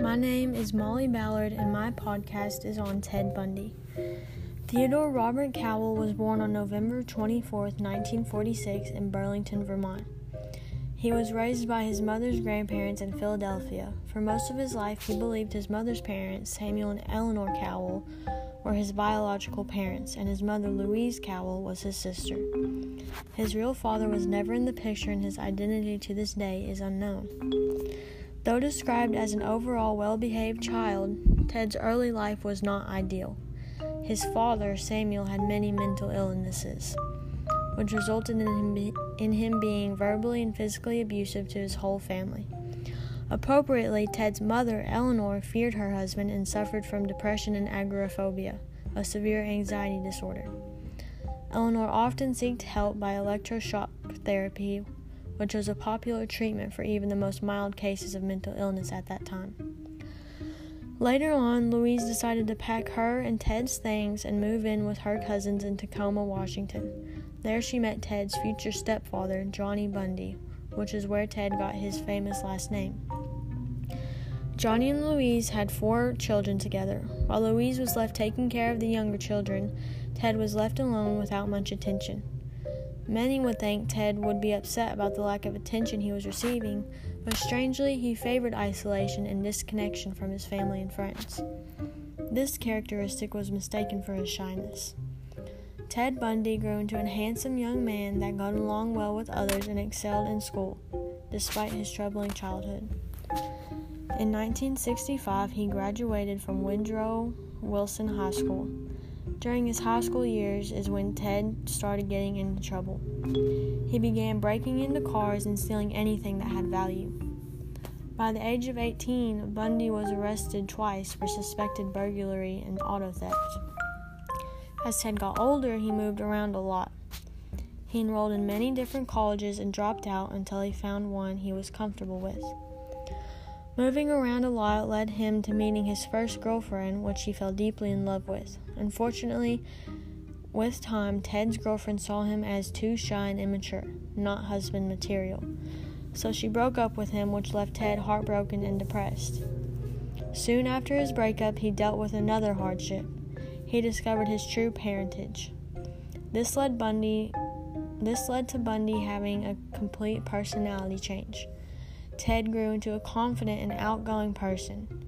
My name is Molly Ballard, and my podcast is on Ted Bundy. Theodore Robert Cowell was born on November 24, 1946, in Burlington, Vermont. He was raised by his mother's grandparents in Philadelphia. For most of his life, he believed his mother's parents, Samuel and Eleanor Cowell, were his biological parents, and his mother, Louise Cowell, was his sister. His real father was never in the picture, and his identity to this day is unknown. Though described as an overall well behaved child, Ted's early life was not ideal. His father, Samuel, had many mental illnesses, which resulted in him, be- in him being verbally and physically abusive to his whole family. Appropriately, Ted's mother, Eleanor, feared her husband and suffered from depression and agoraphobia, a severe anxiety disorder. Eleanor often sought help by electroshock therapy, which was a popular treatment for even the most mild cases of mental illness at that time. Later on, Louise decided to pack her and Ted's things and move in with her cousins in Tacoma, Washington. There she met Ted's future stepfather, Johnny Bundy, which is where Ted got his famous last name. Johnny and Louise had four children together. While Louise was left taking care of the younger children, Ted was left alone without much attention. Many would think Ted would be upset about the lack of attention he was receiving, but strangely, he favored isolation and disconnection from his family and friends. This characteristic was mistaken for his shyness. Ted Bundy grew into a handsome young man that got along well with others and excelled in school, despite his troubling childhood. In 1965, he graduated from Woodrow Wilson High School. During his high school years is when Ted started getting into trouble. He began breaking into cars and stealing anything that had value. By the age of 18, Bundy was arrested twice for suspected burglary and auto theft. As Ted got older, he moved around a lot. He enrolled in many different colleges and dropped out until he found one he was comfortable with. Moving around a lot led him to meeting his first girlfriend, which he fell deeply in love with. Unfortunately, with time, Ted's girlfriend saw him as too shy and immature, not husband material. So she broke up with him, which left Ted heartbroken and depressed. Soon after his breakup, he dealt with another hardship. He discovered his true parentage. This led Bundy this led to Bundy having a complete personality change. Ted grew into a confident and outgoing person.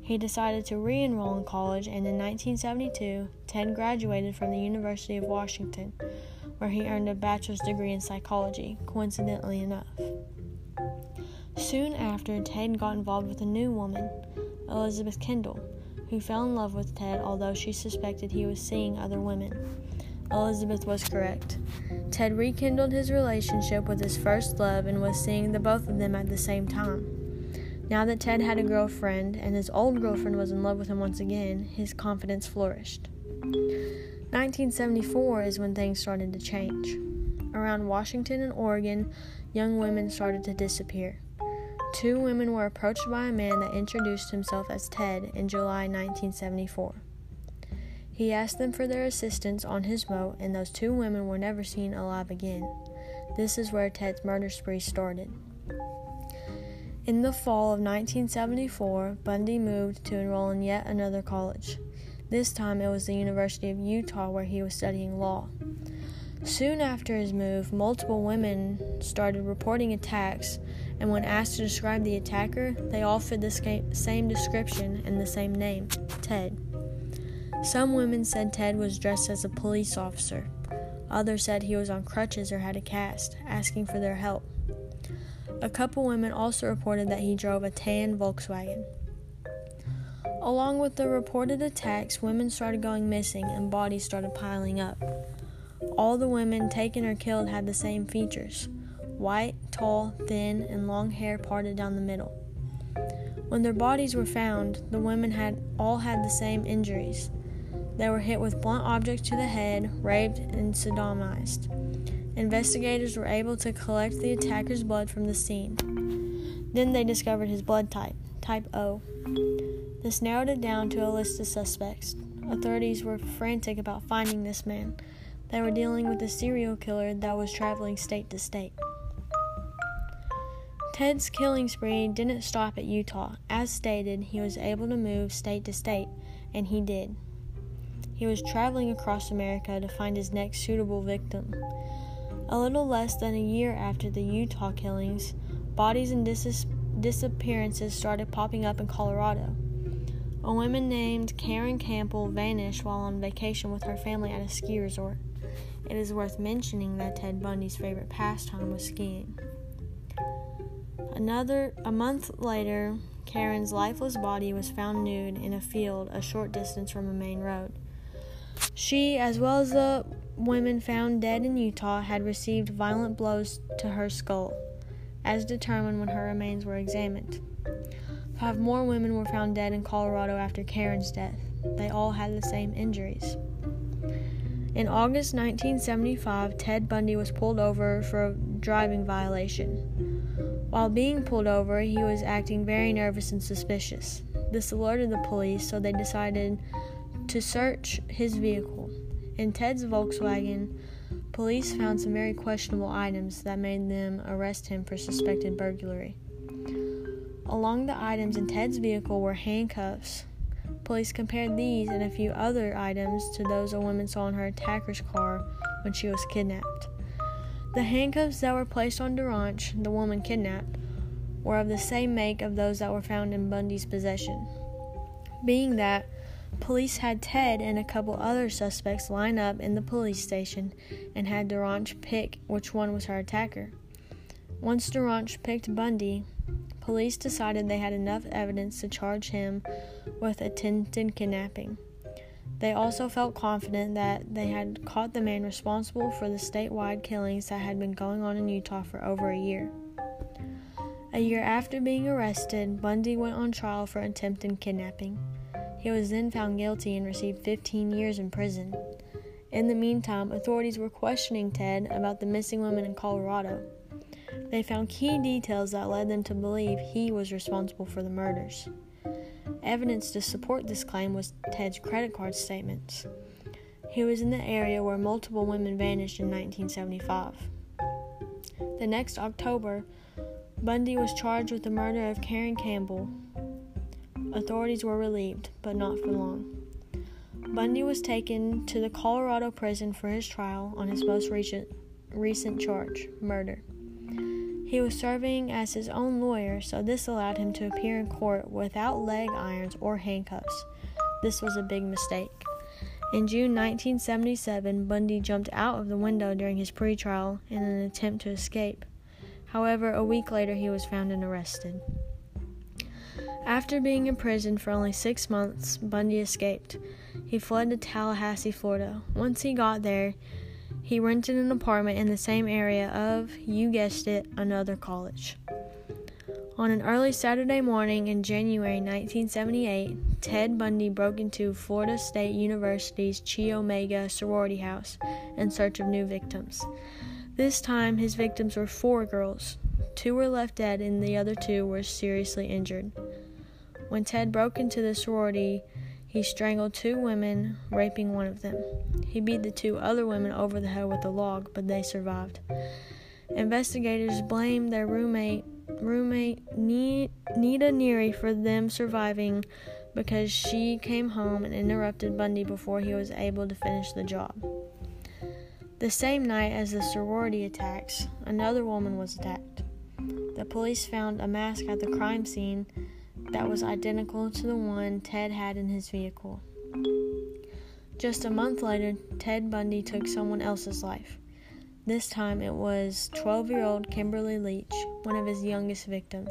He decided to re enroll in college, and in 1972, Ted graduated from the University of Washington, where he earned a bachelor's degree in psychology, coincidentally enough. Soon after, Ted got involved with a new woman, Elizabeth Kendall, who fell in love with Ted although she suspected he was seeing other women. Elizabeth was correct. Ted rekindled his relationship with his first love and was seeing the both of them at the same time. Now that Ted had a girlfriend and his old girlfriend was in love with him once again, his confidence flourished. 1974 is when things started to change. Around Washington and Oregon, young women started to disappear. Two women were approached by a man that introduced himself as Ted in July 1974. He asked them for their assistance on his boat, and those two women were never seen alive again. This is where Ted's murder spree started. In the fall of 1974, Bundy moved to enroll in yet another college. This time it was the University of Utah where he was studying law. Soon after his move, multiple women started reporting attacks, and when asked to describe the attacker, they all fit the same description and the same name Ted. Some women said Ted was dressed as a police officer. Others said he was on crutches or had a cast, asking for their help. A couple women also reported that he drove a tan Volkswagen. Along with the reported attacks, women started going missing and bodies started piling up. All the women taken or killed had the same features white, tall, thin, and long hair parted down the middle. When their bodies were found, the women had all had the same injuries. They were hit with blunt objects to the head, raped, and sodomized. Investigators were able to collect the attacker's blood from the scene. Then they discovered his blood type, type O. This narrowed it down to a list of suspects. Authorities were frantic about finding this man. They were dealing with a serial killer that was traveling state to state. Ted's killing spree didn't stop at Utah. As stated, he was able to move state to state, and he did. He was traveling across America to find his next suitable victim. A little less than a year after the Utah killings, bodies and dis- disappearances started popping up in Colorado. A woman named Caryn Campbell vanished while on vacation with her family at a ski resort. It is worth mentioning that Ted Bundy's favorite pastime was skiing. Another a month later, Caryn's lifeless body was found nude in a field a short distance from a main road. She, as well as the women found dead in Utah, had received violent blows to her skull, as determined when her remains were examined. Five more women were found dead in Colorado after Caryn's death. They all had the same injuries. In August 1975, Ted Bundy was pulled over for a driving violation. While being pulled over, he was acting very nervous and suspicious. This alerted the police, so they decided to search his vehicle. In Ted's Volkswagen, police found some very questionable items that made them arrest him for suspected burglary. Along the items in Ted's vehicle were handcuffs, Police compared these and a few other items to those a woman saw in her attacker's car when she was kidnapped. The handcuffs that were placed on DaRonch, the woman kidnapped, were of the same make of those that were found in Bundy's possession. Being that, police had Ted and a couple other suspects line up in the police station and had DaRonch pick which one was her attacker. Once DaRonch picked Bundy, Police decided they had enough evidence to charge him with attempted kidnapping. They also felt confident that they had caught the man responsible for the statewide killings that had been going on in Utah for over a year. A year after being arrested, Bundy went on trial for attempted kidnapping. He was then found guilty and received 15 years in prison. In the meantime, authorities were questioning Ted about the missing woman in Colorado. They found key details that led them to believe he was responsible for the murders. Evidence to support this claim was Ted's credit card statements. He was in the area where multiple women vanished in 1975. The next October, Bundy was charged with the murder of Caryn Campbell. Authorities were relieved, but not for long. Bundy was taken to the Colorado prison for his trial on his most recent, recent charge murder. He was serving as his own lawyer, so this allowed him to appear in court without leg irons or handcuffs. This was a big mistake. In June 1977, Bundy jumped out of the window during his pretrial in an attempt to escape. However, a week later, he was found and arrested. After being in prison for only six months, Bundy escaped. He fled to Tallahassee, Florida. Once he got there, he rented an apartment in the same area of, you guessed it, another college. On an early Saturday morning in January 1978, Ted Bundy broke into Florida State University's Chi Omega sorority house in search of new victims. This time, his victims were four girls. Two were left dead, and the other two were seriously injured. When Ted broke into the sorority, he strangled two women, raping one of them. He beat the two other women over the head with a log, but they survived. Investigators blamed their roommate, roommate Nita Neary, for them surviving because she came home and interrupted Bundy before he was able to finish the job. The same night as the sorority attacks, another woman was attacked. The police found a mask at the crime scene that was identical to the one Ted had in his vehicle. Just a month later, Ted Bundy took someone else's life. This time it was 12 year old Kimberly Leach, one of his youngest victims,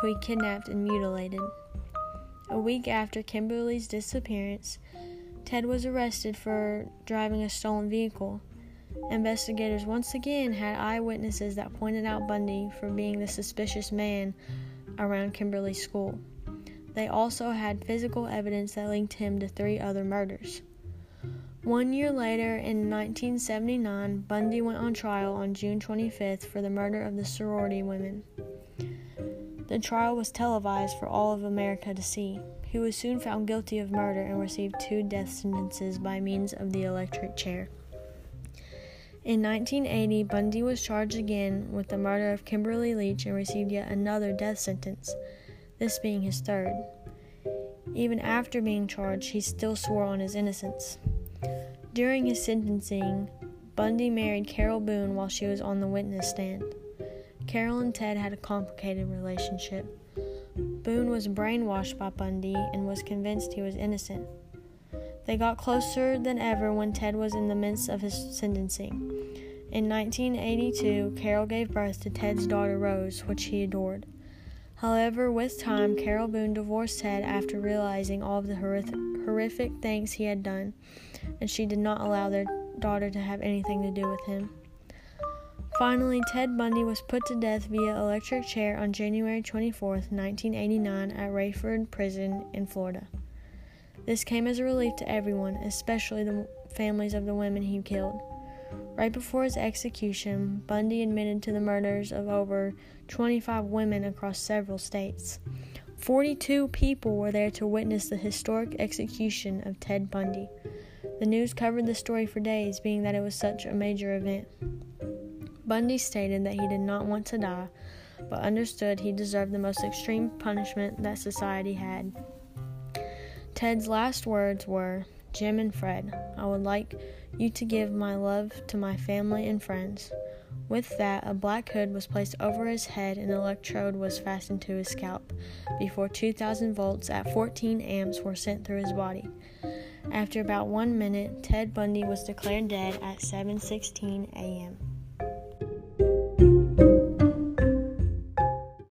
who he kidnapped and mutilated. A week after Kimberly's disappearance, Ted was arrested for driving a stolen vehicle. Investigators once again had eyewitnesses that pointed out Bundy for being the suspicious man around Kimberly's school. They also had physical evidence that linked him to three other murders. One year later, in 1979, Bundy went on trial on June 25th for the murder of the sorority women. The trial was televised for all of America to see. He was soon found guilty of murder and received two death sentences by means of the electric chair. In 1980, Bundy was charged again with the murder of Kimberly Leach and received yet another death sentence, this being his third. Even after being charged, he still swore on his innocence. During his sentencing, Bundy married Carol Boone while she was on the witness stand. Carol and Ted had a complicated relationship. Boone was brainwashed by Bundy and was convinced he was innocent. They got closer than ever when Ted was in the midst of his sentencing. In 1982, Carol gave birth to Ted's daughter Rose, which he adored. However, with time, Carol Boone divorced Ted after realizing all of the horrific things he had done, and she did not allow their daughter to have anything to do with him. Finally, Ted Bundy was put to death via electric chair on January 24, 1989, at Raiford Prison in Florida. This came as a relief to everyone, especially the families of the women he killed. Right before his execution, Bundy admitted to the murders of over 25 women across several states. 42 people were there to witness the historic execution of Ted Bundy. The news covered the story for days, being that it was such a major event. Bundy stated that he did not want to die, but understood he deserved the most extreme punishment that society had. Ted's last words were Jim and Fred, I would like you to give my love to my family and friends. With that, a black hood was placed over his head and an electrode was fastened to his scalp before 2,000 volts at 14 amps were sent through his body. After about one minute, Ted Bundy was declared dead at 7:16 a.m.